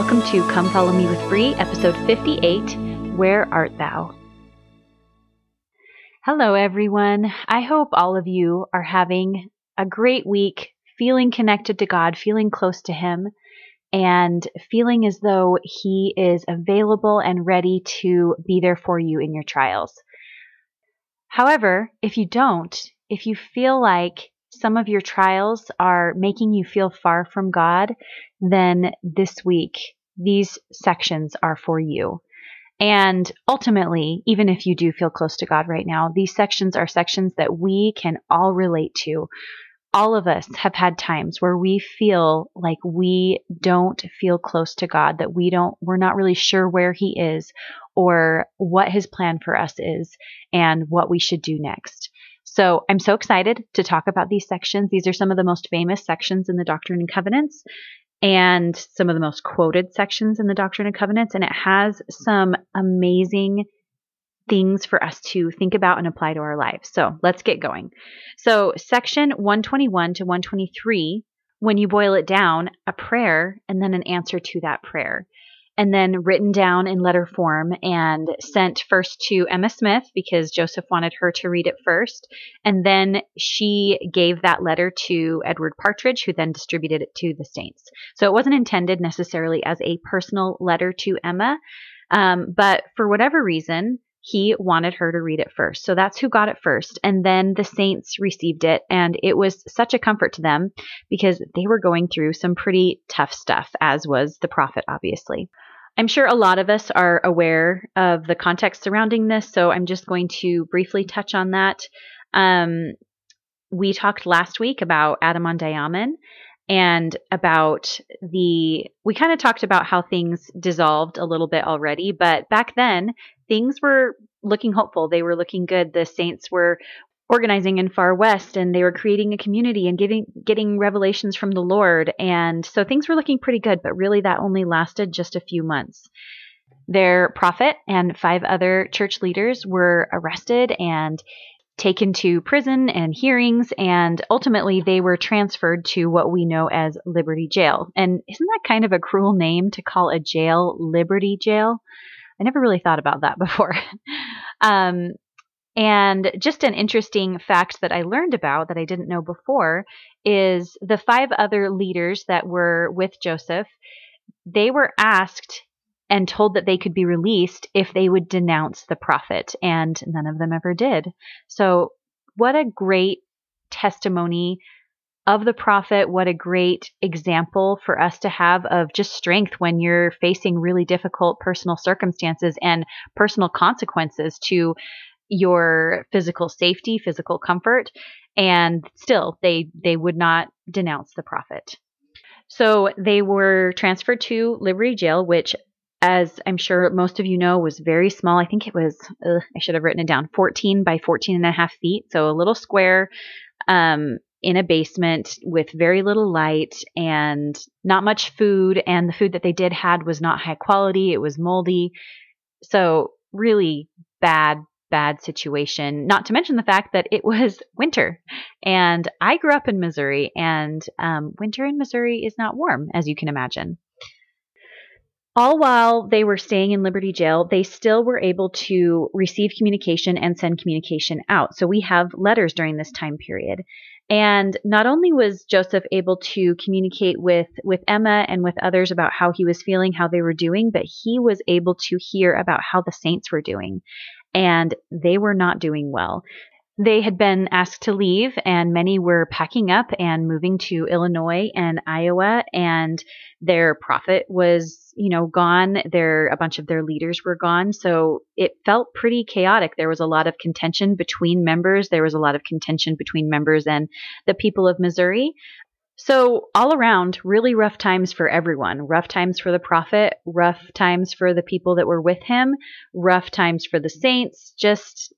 welcome to Come Follow Me with Bree, episode 58 Where Art Thou? Hello, everyone. I hope all of you are having a great week, feeling connected to God, feeling close to Him, and feeling as though He is available and ready to be there for you in your trials. However, if you don't, if you feel like some of your trials are making you feel far from God, then this week, these sections are for you. And ultimately, even if you do feel close to God right now, these sections are sections that we can all relate to. All of us have had times where we feel like we don't feel close to God, that we don't, we're not really sure where He is or what His plan for us is and what we should do next. So I'm so excited to talk about these sections. These are some of the most famous sections in the Doctrine and Covenants and some of the most quoted sections in the Doctrine and Covenants. And it has some amazing things for us to think about and apply to our lives. So let's get going. So, section 121 to 123, when you boil it down, a prayer and then an answer to that prayer and then written down in letter form and sent first to Emma Smith because Joseph wanted her to read it first. And then she gave that letter to Edward Partridge, who then distributed it to the saints. So it wasn't intended necessarily as a personal letter to Emma. Um, but for whatever reason, he wanted her to read it first. So that's who got it first. And then the saints received it. And it was such a comfort to them because they were going through some pretty tough stuff, as was the prophet, obviously. I'm sure a lot of us are aware of the context surrounding this. So I'm just going to briefly touch on that. Um, we talked last week about Adam-ondi-Ahman and about the we kind of talked about how things dissolved a little bit already but back then things were looking hopeful. They were looking good. The saints were organizing in far west and they were creating a community and getting getting revelations from the Lord and so things were looking pretty good but really that only lasted just a few months. Their prophet and five other church leaders were arrested and taken to prison and hearings and ultimately they were transferred to what we know as Liberty Jail. And isn't that kind of a cruel name to call a jail Liberty Jail? I never really thought about that before. um, and just an interesting fact that I learned about that I didn't know before is the five other leaders that were with Joseph, they were asked and told that they could be released if they would denounce the prophet, and none of them ever did. So, what a great testimony of the prophet. What a great example for us to have of just strength when you're facing really difficult personal circumstances and personal consequences to your physical safety, physical comfort, and still they they would not denounce the prophet. So they were transferred to Liberty Jail, which as I'm sure most of you know, was very small. I think it was, uh, I should have written it down, 14 by 14 and a half feet. So a little square. Um, in a basement with very little light and not much food. And the food that they did had was not high quality, it was moldy. So, really bad, bad situation. Not to mention the fact that it was winter. And I grew up in Missouri, and um, winter in Missouri is not warm, as you can imagine. All while they were staying in Liberty Jail, they still were able to receive communication and send communication out. So we have letters during this time period. And not only was Joseph able to communicate with, with Emma and with others about how he was feeling, how they were doing, but he was able to hear about how the saints were doing. And they were not doing well. They had been asked to leave, and many were packing up and moving to Illinois and Iowa. And their prophet was, you know, gone. Their a bunch of their leaders were gone. So it felt pretty chaotic. There was a lot of contention between members. There was a lot of contention between members and the people of Missouri. So, all around, really rough times for everyone. Rough times for the prophet, rough times for the people that were with him, rough times for the saints, just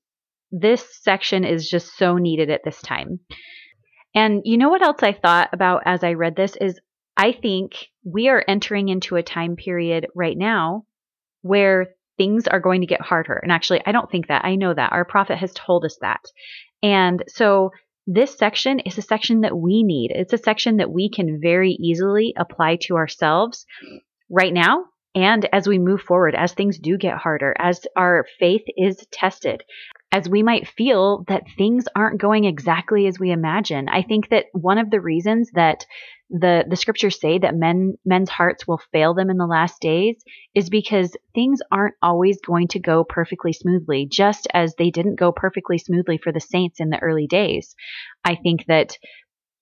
this section is just so needed at this time. And you know what else I thought about as I read this is I think we are entering into a time period right now where things are going to get harder. And actually, I don't think that. I know that. Our prophet has told us that. And so this section is a section that we need. It's a section that we can very easily apply to ourselves right now and as we move forward, as things do get harder, as our faith is tested, as we might feel that things aren't going exactly as we imagine. I think that one of the reasons that the the scriptures say that men men's hearts will fail them in the last days is because things aren't always going to go perfectly smoothly just as they didn't go perfectly smoothly for the saints in the early days i think that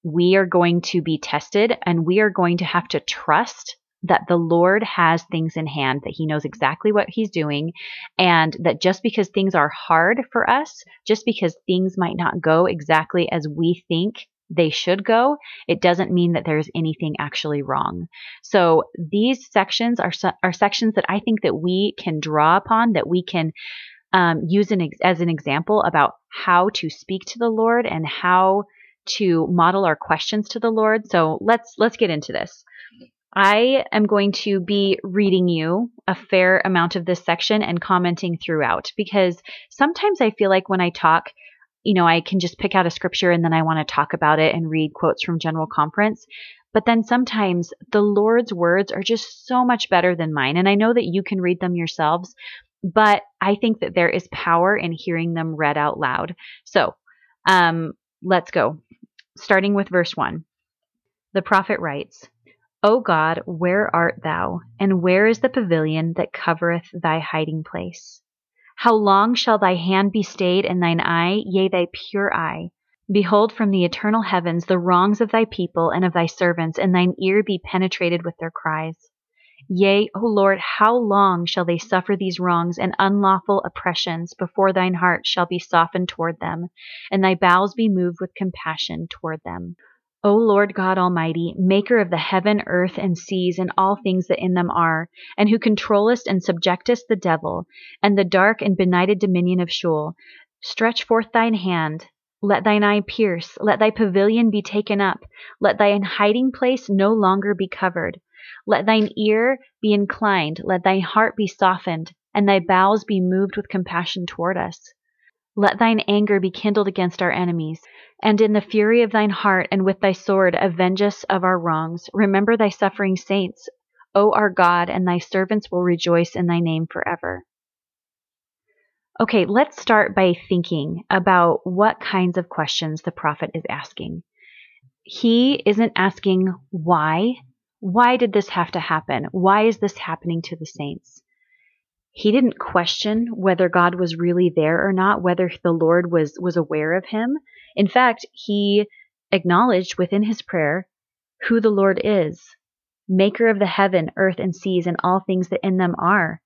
we are going to be tested and we are going to have to trust that the Lord has things in hand, that He knows exactly what He's doing, and that just because things are hard for us, just because things might not go exactly as we think they should go, it doesn't mean that there's anything actually wrong. So these sections are, are sections that I think that we can draw upon, that we can um, use an ex- as an example about how to speak to the Lord and how to model our questions to the Lord. So let's let's get into this. I am going to be reading you a fair amount of this section and commenting throughout because sometimes I feel like when I talk, you know, I can just pick out a scripture and then I want to talk about it and read quotes from General Conference. But then sometimes the Lord's words are just so much better than mine. And I know that you can read them yourselves, but I think that there is power in hearing them read out loud. So um, let's go. Starting with verse 1. The prophet writes, O God, where art thou? And where is the pavilion that covereth thy hiding place? How long shall thy hand be stayed and thine eye, yea, thy pure eye? Behold from the eternal heavens the wrongs of thy people and of thy servants, and thine ear be penetrated with their cries. Yea, O Lord, how long shall they suffer these wrongs and unlawful oppressions before thine heart shall be softened toward them, and thy bowels be moved with compassion toward them? O Lord God Almighty, maker of the heaven, earth, and seas, and all things that in them are, and who controllest and subjectest the devil, and the dark and benighted dominion of Sheol, stretch forth thine hand, let thine eye pierce, let thy pavilion be taken up, let thine hiding place no longer be covered. Let thine ear be inclined, let thy heart be softened, and thy bowels be moved with compassion toward us. Let thine anger be kindled against our enemies, and in the fury of thine heart and with thy sword avenge us of our wrongs. Remember thy suffering saints, O our God, and thy servants will rejoice in thy name forever. Okay, let's start by thinking about what kinds of questions the prophet is asking. He isn't asking why. Why did this have to happen? Why is this happening to the saints? he didn't question whether God was really there or not, whether the Lord was was aware of him. In fact, he acknowledged within his prayer who the Lord is, maker of the heaven, earth and seas and all things that in them are.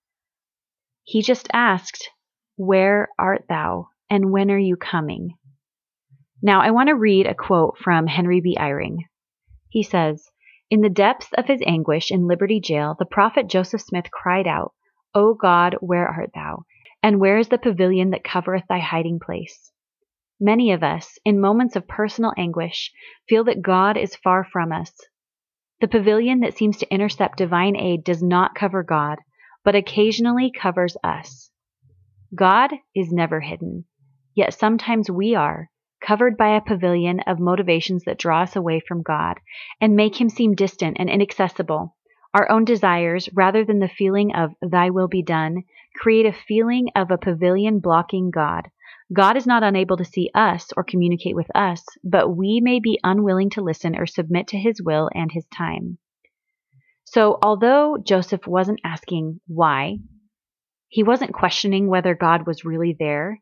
He just asked, "Where art thou and when are you coming?" Now, I want to read a quote from Henry B. Eyring. He says, "In the depths of his anguish in Liberty Jail, the prophet Joseph Smith cried out, O God, where art thou? And where is the pavilion that covereth thy hiding place? Many of us, in moments of personal anguish, feel that God is far from us. The pavilion that seems to intercept divine aid does not cover God, but occasionally covers us. God is never hidden, yet sometimes we are, covered by a pavilion of motivations that draw us away from God and make him seem distant and inaccessible. Our own desires, rather than the feeling of thy will be done, create a feeling of a pavilion blocking God. God is not unable to see us or communicate with us, but we may be unwilling to listen or submit to his will and his time. So, although Joseph wasn't asking why, he wasn't questioning whether God was really there,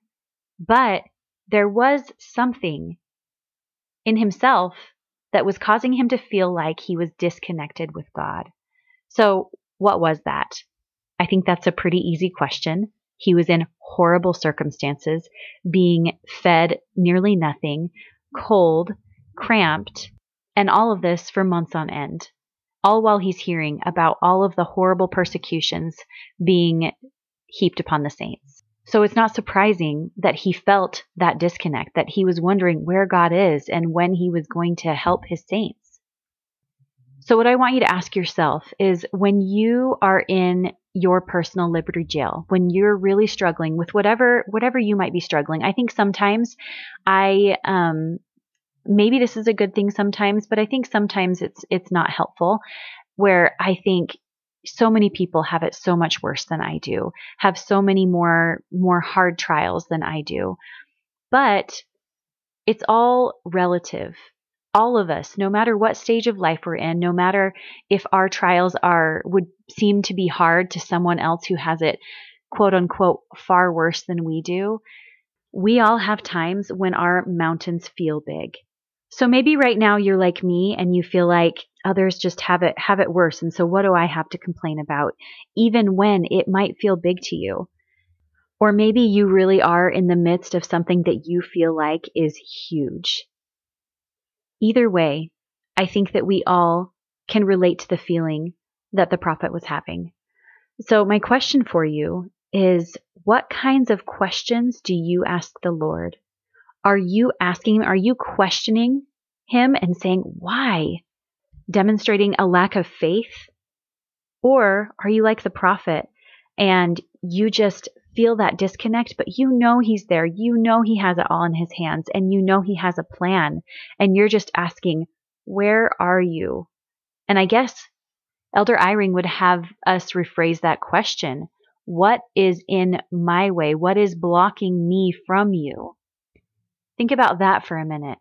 but there was something in himself that was causing him to feel like he was disconnected with God. So, what was that? I think that's a pretty easy question. He was in horrible circumstances, being fed nearly nothing, cold, cramped, and all of this for months on end. All while he's hearing about all of the horrible persecutions being heaped upon the saints. So it's not surprising that he felt that disconnect, that he was wondering where God is and when he was going to help his saints. So, what I want you to ask yourself is when you are in your personal liberty jail, when you're really struggling with whatever whatever you might be struggling. I think sometimes I um, maybe this is a good thing sometimes, but I think sometimes it's it's not helpful. Where I think so many people have it so much worse than I do, have so many more more hard trials than I do. But it's all relative. All of us, no matter what stage of life we're in, no matter if our trials are would seem to be hard to someone else who has it quote unquote far worse than we do, we all have times when our mountains feel big. So maybe right now you're like me and you feel like others just have it have it worse and so what do I have to complain about even when it might feel big to you. Or maybe you really are in the midst of something that you feel like is huge. Either way, I think that we all can relate to the feeling that the prophet was having. So my question for you is what kinds of questions do you ask the Lord? Are you asking, are you questioning him and saying, why? Demonstrating a lack of faith? Or are you like the prophet and you just feel that disconnect, but you know he's there. You know he has it all in his hands and you know he has a plan. And you're just asking, where are you? And I guess Elder Eyring would have us rephrase that question. What is in my way? What is blocking me from you? Think about that for a minute.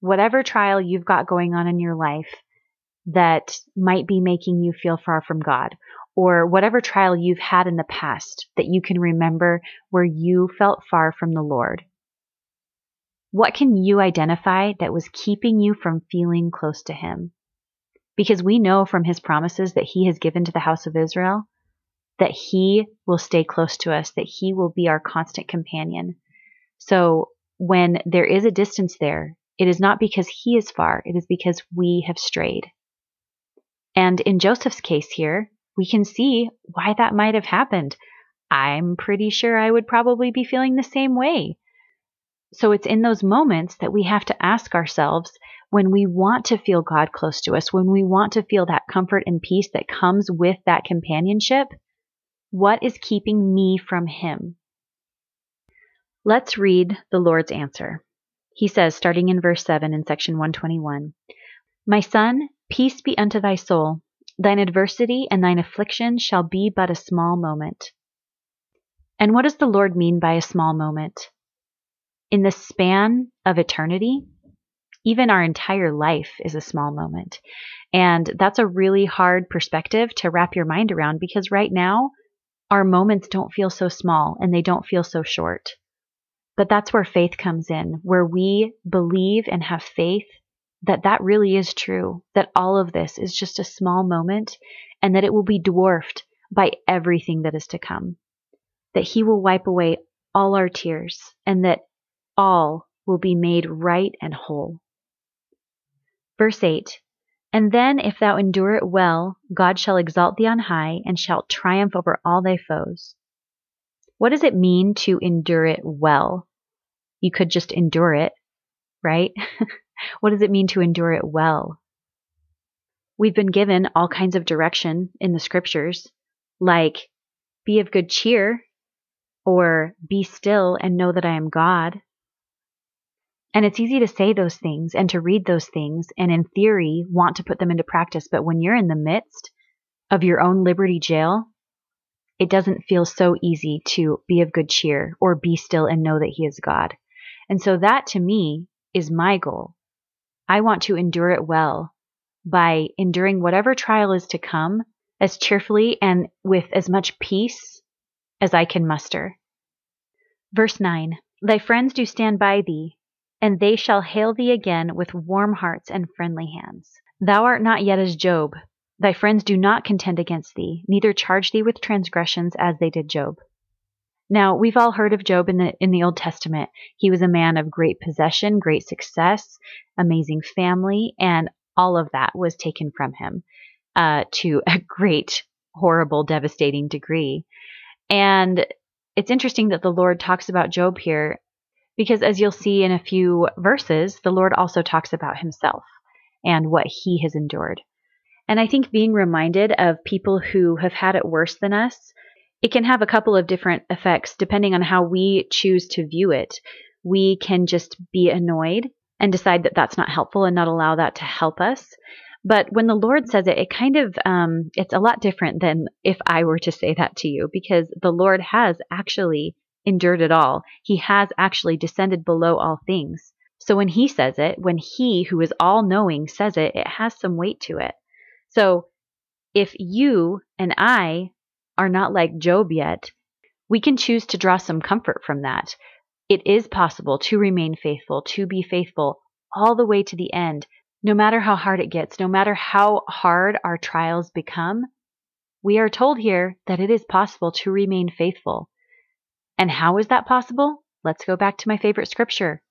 Whatever trial you've got going on in your life that might be making you feel far from God, or whatever trial you've had in the past that you can remember where you felt far from the Lord. What can you identify that was keeping you from feeling close to Him? Because we know from His promises that He has given to the house of Israel that He will stay close to us, that He will be our constant companion. So when there is a distance there, it is not because He is far, it is because we have strayed. And in Joseph's case here, we can see why that might have happened. I'm pretty sure I would probably be feeling the same way. So it's in those moments that we have to ask ourselves when we want to feel God close to us, when we want to feel that comfort and peace that comes with that companionship, what is keeping me from Him? Let's read the Lord's answer. He says, starting in verse 7 in section 121 My son, peace be unto thy soul. Thine adversity and thine affliction shall be but a small moment. And what does the Lord mean by a small moment? In the span of eternity, even our entire life is a small moment. And that's a really hard perspective to wrap your mind around because right now, our moments don't feel so small and they don't feel so short. But that's where faith comes in, where we believe and have faith that that really is true, that all of this is just a small moment and that it will be dwarfed by everything that is to come. That He will wipe away all our tears and that all will be made right and whole. Verse 8 And then, if thou endure it well, God shall exalt thee on high and shalt triumph over all thy foes. What does it mean to endure it well? You could just endure it, right? What does it mean to endure it well? We've been given all kinds of direction in the scriptures, like be of good cheer, or be still and know that I am God. And it's easy to say those things and to read those things and in theory want to put them into practice. But when you're in the midst of your own liberty jail, it doesn't feel so easy to be of good cheer or be still and know that He is God. And so that to me is my goal I want to endure it well by enduring whatever trial is to come as cheerfully and with as much peace as I can muster. Verse 9 Thy friends do stand by thee, and they shall hail thee again with warm hearts and friendly hands. Thou art not yet as Job. Thy friends do not contend against thee, neither charge thee with transgressions as they did Job. Now, we've all heard of Job in the in the Old Testament. He was a man of great possession, great success, amazing family, and all of that was taken from him uh, to a great, horrible, devastating degree. And it's interesting that the Lord talks about Job here because, as you'll see in a few verses, the Lord also talks about himself and what he has endured. And I think being reminded of people who have had it worse than us it can have a couple of different effects depending on how we choose to view it. We can just be annoyed and decide that that's not helpful and not allow that to help us. But when the Lord says it, it kind of um, it's a lot different than if I were to say that to you, because the Lord has actually endured it all. He has actually descended below all things. So when He says it, when He who is all knowing says it, it has some weight to it. So if you and I are not like Job yet, we can choose to draw some comfort from that. It is possible to remain faithful, to be faithful all the way to the end, no matter how hard it gets, no matter how hard our trials become. We are told here that it is possible to remain faithful. And how is that possible? Let's go back to my favorite scripture.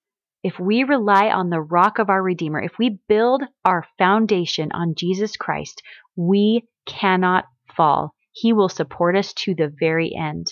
If we rely on the rock of our Redeemer, if we build our foundation on Jesus Christ, we cannot fall. He will support us to the very end.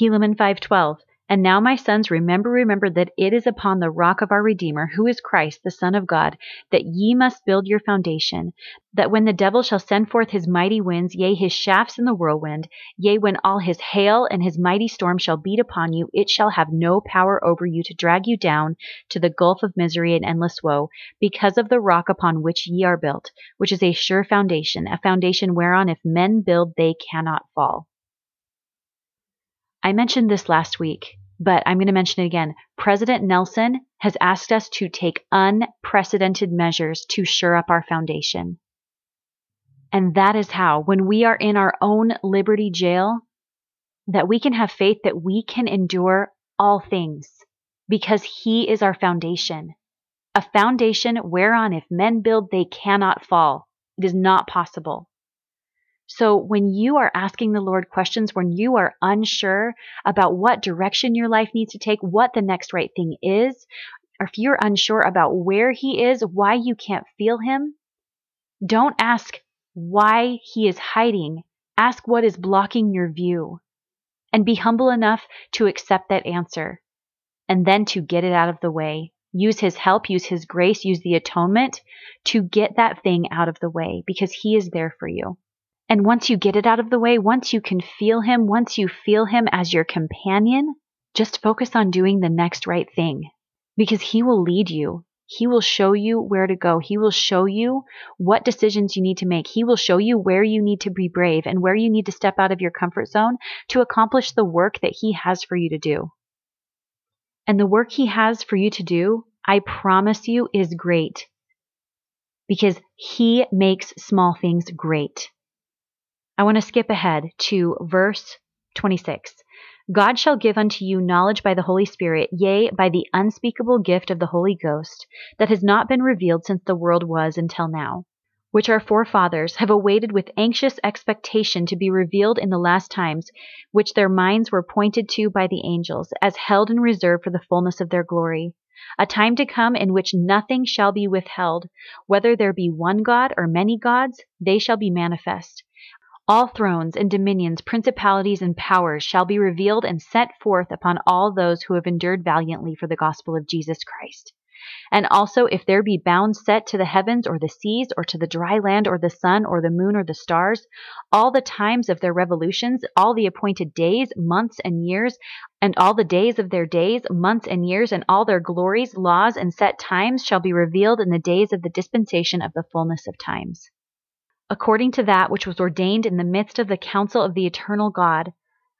Helaman 5:12 and now, my sons, remember, remember that it is upon the rock of our Redeemer, who is Christ, the Son of God, that ye must build your foundation, that when the devil shall send forth his mighty winds, yea, his shafts in the whirlwind, yea, when all his hail and his mighty storm shall beat upon you, it shall have no power over you to drag you down to the gulf of misery and endless woe, because of the rock upon which ye are built, which is a sure foundation, a foundation whereon if men build, they cannot fall. I mentioned this last week, but I'm going to mention it again. President Nelson has asked us to take unprecedented measures to shore up our foundation. And that is how, when we are in our own liberty jail, that we can have faith that we can endure all things because he is our foundation. A foundation whereon if men build, they cannot fall. It is not possible. So when you are asking the Lord questions, when you are unsure about what direction your life needs to take, what the next right thing is, or if you're unsure about where He is, why you can't feel Him, don't ask why He is hiding. Ask what is blocking your view. And be humble enough to accept that answer and then to get it out of the way. Use His help, use His grace, use the atonement to get that thing out of the way because He is there for you. And once you get it out of the way, once you can feel Him, once you feel Him as your companion, just focus on doing the next right thing because He will lead you. He will show you where to go. He will show you what decisions you need to make. He will show you where you need to be brave and where you need to step out of your comfort zone to accomplish the work that He has for you to do. And the work He has for you to do, I promise you, is great because He makes small things great. I want to skip ahead to verse 26. God shall give unto you knowledge by the Holy Spirit, yea, by the unspeakable gift of the Holy Ghost, that has not been revealed since the world was until now, which our forefathers have awaited with anxious expectation to be revealed in the last times, which their minds were pointed to by the angels, as held in reserve for the fullness of their glory. A time to come in which nothing shall be withheld, whether there be one God or many gods, they shall be manifest all thrones and dominions, principalities and powers shall be revealed and set forth upon all those who have endured valiantly for the gospel of Jesus Christ. And also, if there be bounds set to the heavens or the seas or to the dry land or the sun or the moon or the stars, all the times of their revolutions, all the appointed days, months, and years, and all the days of their days, months, and years, and all their glories, laws, and set times shall be revealed in the days of the dispensation of the fullness of times according to that which was ordained in the midst of the council of the eternal God,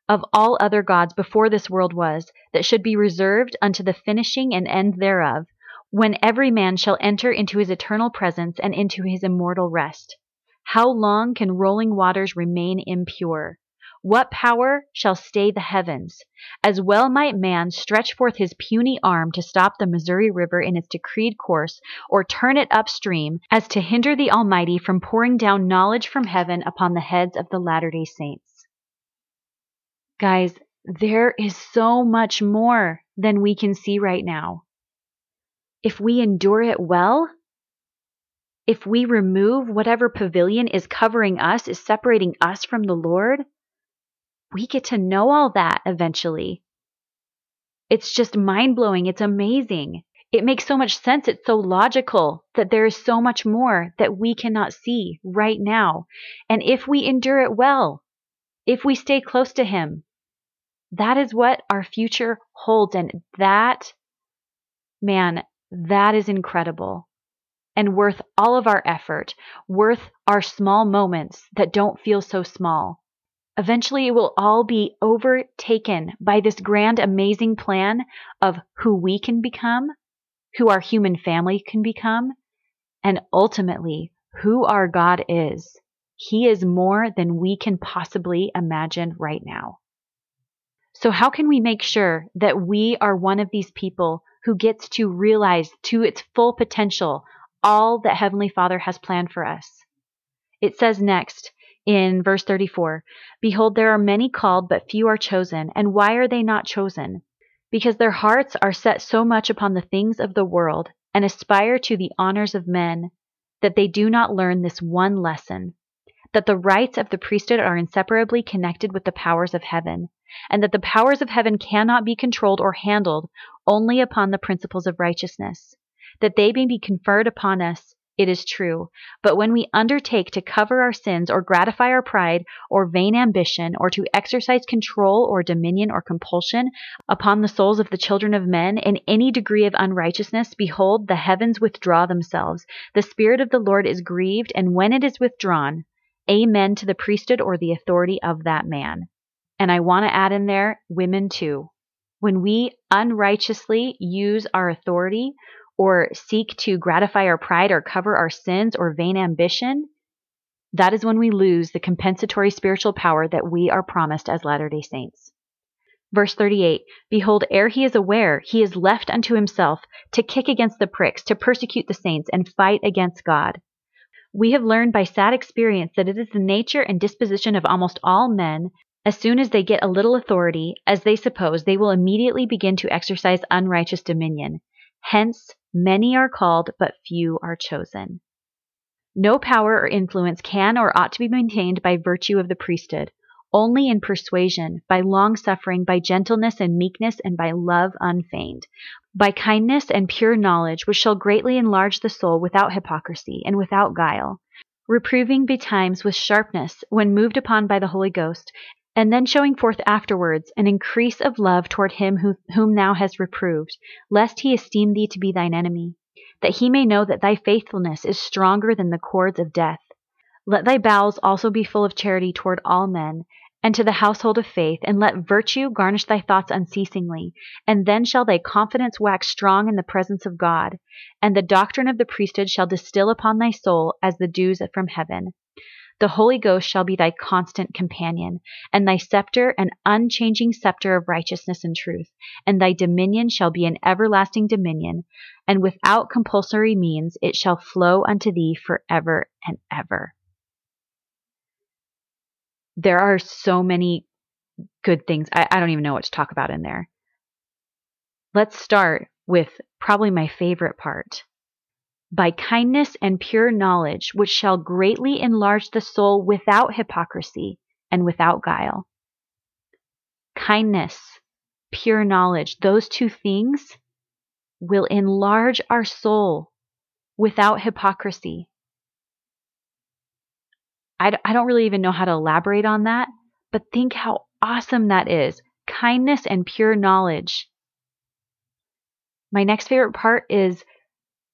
of all other gods before this world was, that should be reserved unto the finishing and end thereof, when every man shall enter into his eternal presence and into his immortal rest. How long can rolling waters remain impure? What power shall stay the heavens? As well might man stretch forth his puny arm to stop the Missouri River in its decreed course, or turn it upstream, as to hinder the Almighty from pouring down knowledge from heaven upon the heads of the Latter day Saints. Guys, there is so much more than we can see right now. If we endure it well, if we remove whatever pavilion is covering us, is separating us from the Lord, we get to know all that eventually. It's just mind blowing. It's amazing. It makes so much sense. It's so logical that there is so much more that we cannot see right now. And if we endure it well, if we stay close to Him, that is what our future holds. And that, man, that is incredible. and worth all of our effort, worth our small moments that don't feel so small. Eventually, it will all be overtaken by this grand, amazing plan of who we can become, who our human family can become, and ultimately who our God is. He is more than we can possibly imagine right now. So, how can we make sure that we are one of these people who gets to realize to its full potential all that Heavenly Father has planned for us? It says next in verse 34 Behold, there are many called, but few are chosen. And why are they not chosen? Because their hearts are set so much upon the things of the world and aspire to the honors of men that they do not learn this one lesson that the rights of the priesthood are inseparably connected with the powers of heaven, and that the powers of heaven cannot be controlled or handled only upon the principles of righteousness. That they may be conferred upon us it is true. But when we undertake to cover our sins or gratify our pride or vain ambition or to exercise control or dominion or compulsion upon the souls of the children of men in any degree of unrighteousness, behold, the heavens withdraw themselves. The Spirit of the Lord is grieved, and when it is withdrawn, amen to the priesthood or the authority of that man. And I want to add in there women too. When we unrighteously use our authority or seek to gratify our pride or cover our sins or vain ambition, that is when we lose the compensatory spiritual power that we are promised as Latter day Saints. Verse 38 Behold, ere he is aware, he is left unto himself to kick against the pricks, to persecute the saints, and fight against God. We have learned by sad experience that it is the nature and disposition of almost all men, as soon as they get a little authority, as they suppose, they will immediately begin to exercise unrighteous dominion. Hence, Many are called, but few are chosen. No power or influence can or ought to be maintained by virtue of the priesthood, only in persuasion, by long suffering, by gentleness and meekness, and by love unfeigned, by kindness and pure knowledge, which shall greatly enlarge the soul without hypocrisy and without guile, reproving betimes with sharpness when moved upon by the Holy Ghost, and then showing forth afterwards an increase of love toward him who, whom thou hast reproved, lest he esteem thee to be thine enemy, that he may know that thy faithfulness is stronger than the cords of death. Let thy bowels also be full of charity toward all men, and to the household of faith, and let virtue garnish thy thoughts unceasingly, and then shall thy confidence wax strong in the presence of God, and the doctrine of the priesthood shall distill upon thy soul as the dews from heaven. The Holy Ghost shall be thy constant companion, and thy scepter an unchanging scepter of righteousness and truth, and thy dominion shall be an everlasting dominion, and without compulsory means it shall flow unto thee for ever and ever. There are so many good things. I, I don't even know what to talk about in there. Let's start with probably my favorite part by kindness and pure knowledge, which shall greatly enlarge the soul without hypocrisy and without guile. Kindness, pure knowledge, those two things will enlarge our soul without hypocrisy. I, I don't really even know how to elaborate on that, but think how awesome that is. Kindness and pure knowledge. My next favorite part is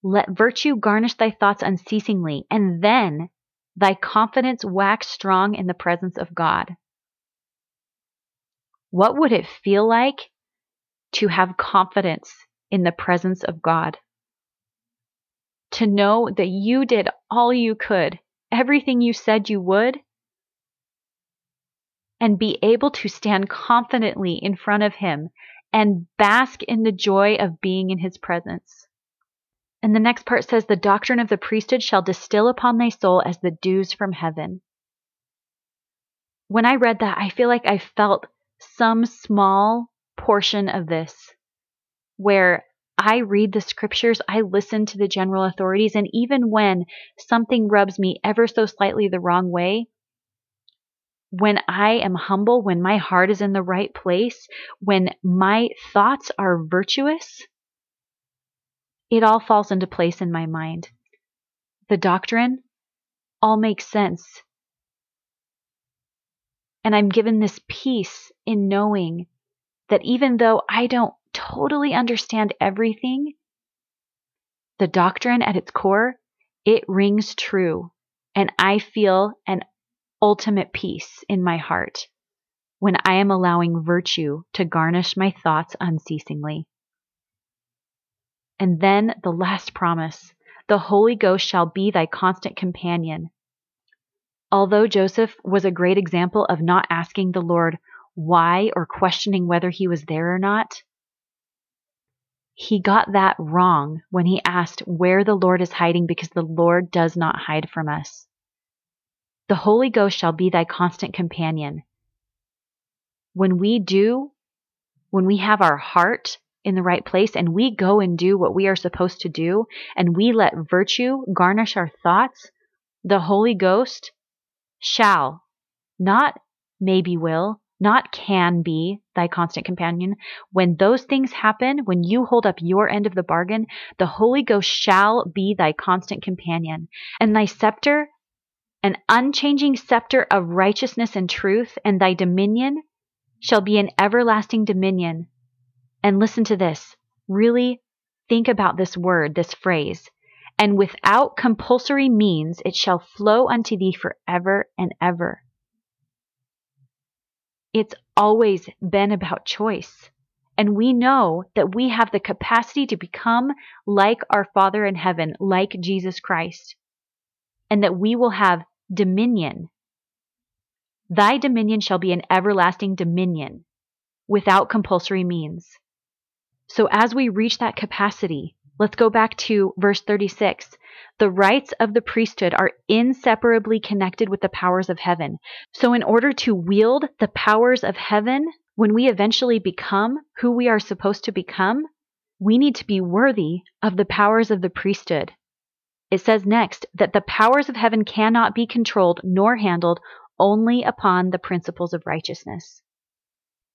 let virtue garnish thy thoughts unceasingly, and then thy confidence wax strong in the presence of God. What would it feel like to have confidence in the presence of God? To know that you did all you could, everything you said you would, and be able to stand confidently in front of Him and bask in the joy of being in His presence. And the next part says, The doctrine of the priesthood shall distill upon thy soul as the dews from heaven. When I read that, I feel like I felt some small portion of this where I read the scriptures, I listen to the general authorities, and even when something rubs me ever so slightly the wrong way, when I am humble, when my heart is in the right place, when my thoughts are virtuous, it all falls into place in my mind. The doctrine all makes sense. And I'm given this peace in knowing that even though I don't totally understand everything, the doctrine at its core it rings true, and I feel an ultimate peace in my heart when I am allowing virtue to garnish my thoughts unceasingly. And then the last promise the Holy Ghost shall be thy constant companion. Although Joseph was a great example of not asking the Lord why or questioning whether he was there or not, he got that wrong when he asked where the Lord is hiding because the Lord does not hide from us. The Holy Ghost shall be thy constant companion. When we do, when we have our heart in the right place and we go and do what we are supposed to do and we let virtue garnish our thoughts, the Holy Ghost shall, not maybe will, not can be thy constant companion. When those things happen, when you hold up your end of the bargain, the Holy Ghost shall be thy constant companion. And thy scepter, an unchanging scepter of righteousness and truth, and thy dominion shall be an everlasting dominion. And listen to this. Really think about this word, this phrase. And without compulsory means it shall flow unto thee forever and ever. It's always been about choice. And we know that we have the capacity to become like our Father in heaven, like Jesus Christ, and that we will have dominion. Thy dominion shall be an everlasting dominion without compulsory means. So as we reach that capacity, let's go back to verse 36. The rights of the priesthood are inseparably connected with the powers of heaven. So, in order to wield the powers of heaven, when we eventually become who we are supposed to become, we need to be worthy of the powers of the priesthood. It says next that the powers of heaven cannot be controlled nor handled only upon the principles of righteousness.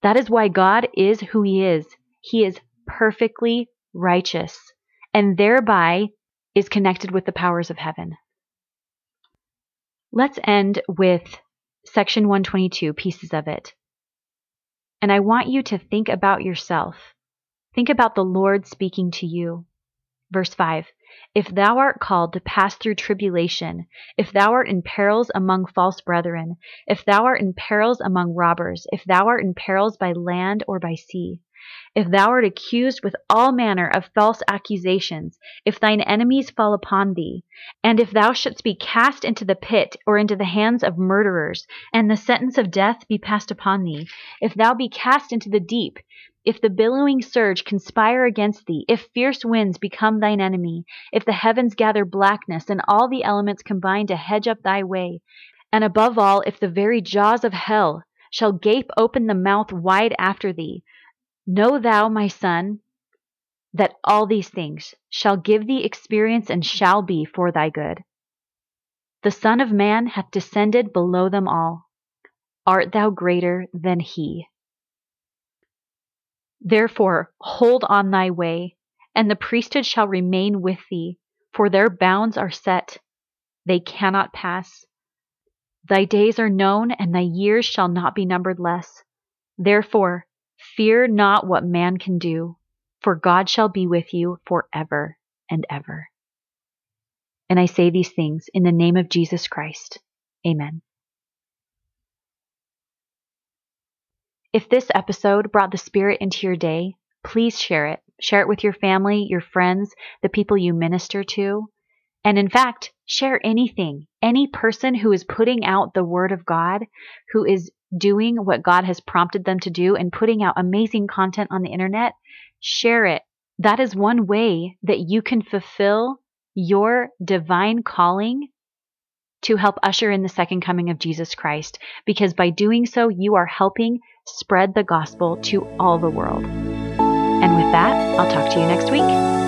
That is why God is who He is. He is perfectly righteous, and thereby is connected with the powers of heaven. Let's end with section 122, pieces of it. And I want you to think about yourself. Think about the Lord speaking to you. Verse 5 If thou art called to pass through tribulation, if thou art in perils among false brethren, if thou art in perils among robbers, if thou art in perils by land or by sea, if thou art accused with all manner of false accusations, if thine enemies fall upon thee, and if thou shouldst be cast into the pit or into the hands of murderers, and the sentence of death be passed upon thee, if thou be cast into the deep, if the billowing surge conspire against thee, if fierce winds become thine enemy, if the heavens gather blackness, and all the elements combine to hedge up thy way, and above all, if the very jaws of hell shall gape open the mouth wide after thee, Know thou, my son, that all these things shall give thee experience and shall be for thy good. The Son of Man hath descended below them all. Art thou greater than he? Therefore, hold on thy way, and the priesthood shall remain with thee, for their bounds are set, they cannot pass. Thy days are known, and thy years shall not be numbered less. Therefore, Fear not what man can do, for God shall be with you forever and ever. And I say these things in the name of Jesus Christ. Amen. If this episode brought the Spirit into your day, please share it. Share it with your family, your friends, the people you minister to. And in fact, share anything, any person who is putting out the Word of God, who is doing what God has prompted them to do and putting out amazing content on the internet, share it. That is one way that you can fulfill your divine calling to help usher in the second coming of Jesus Christ, because by doing so, you are helping spread the gospel to all the world. And with that, I'll talk to you next week.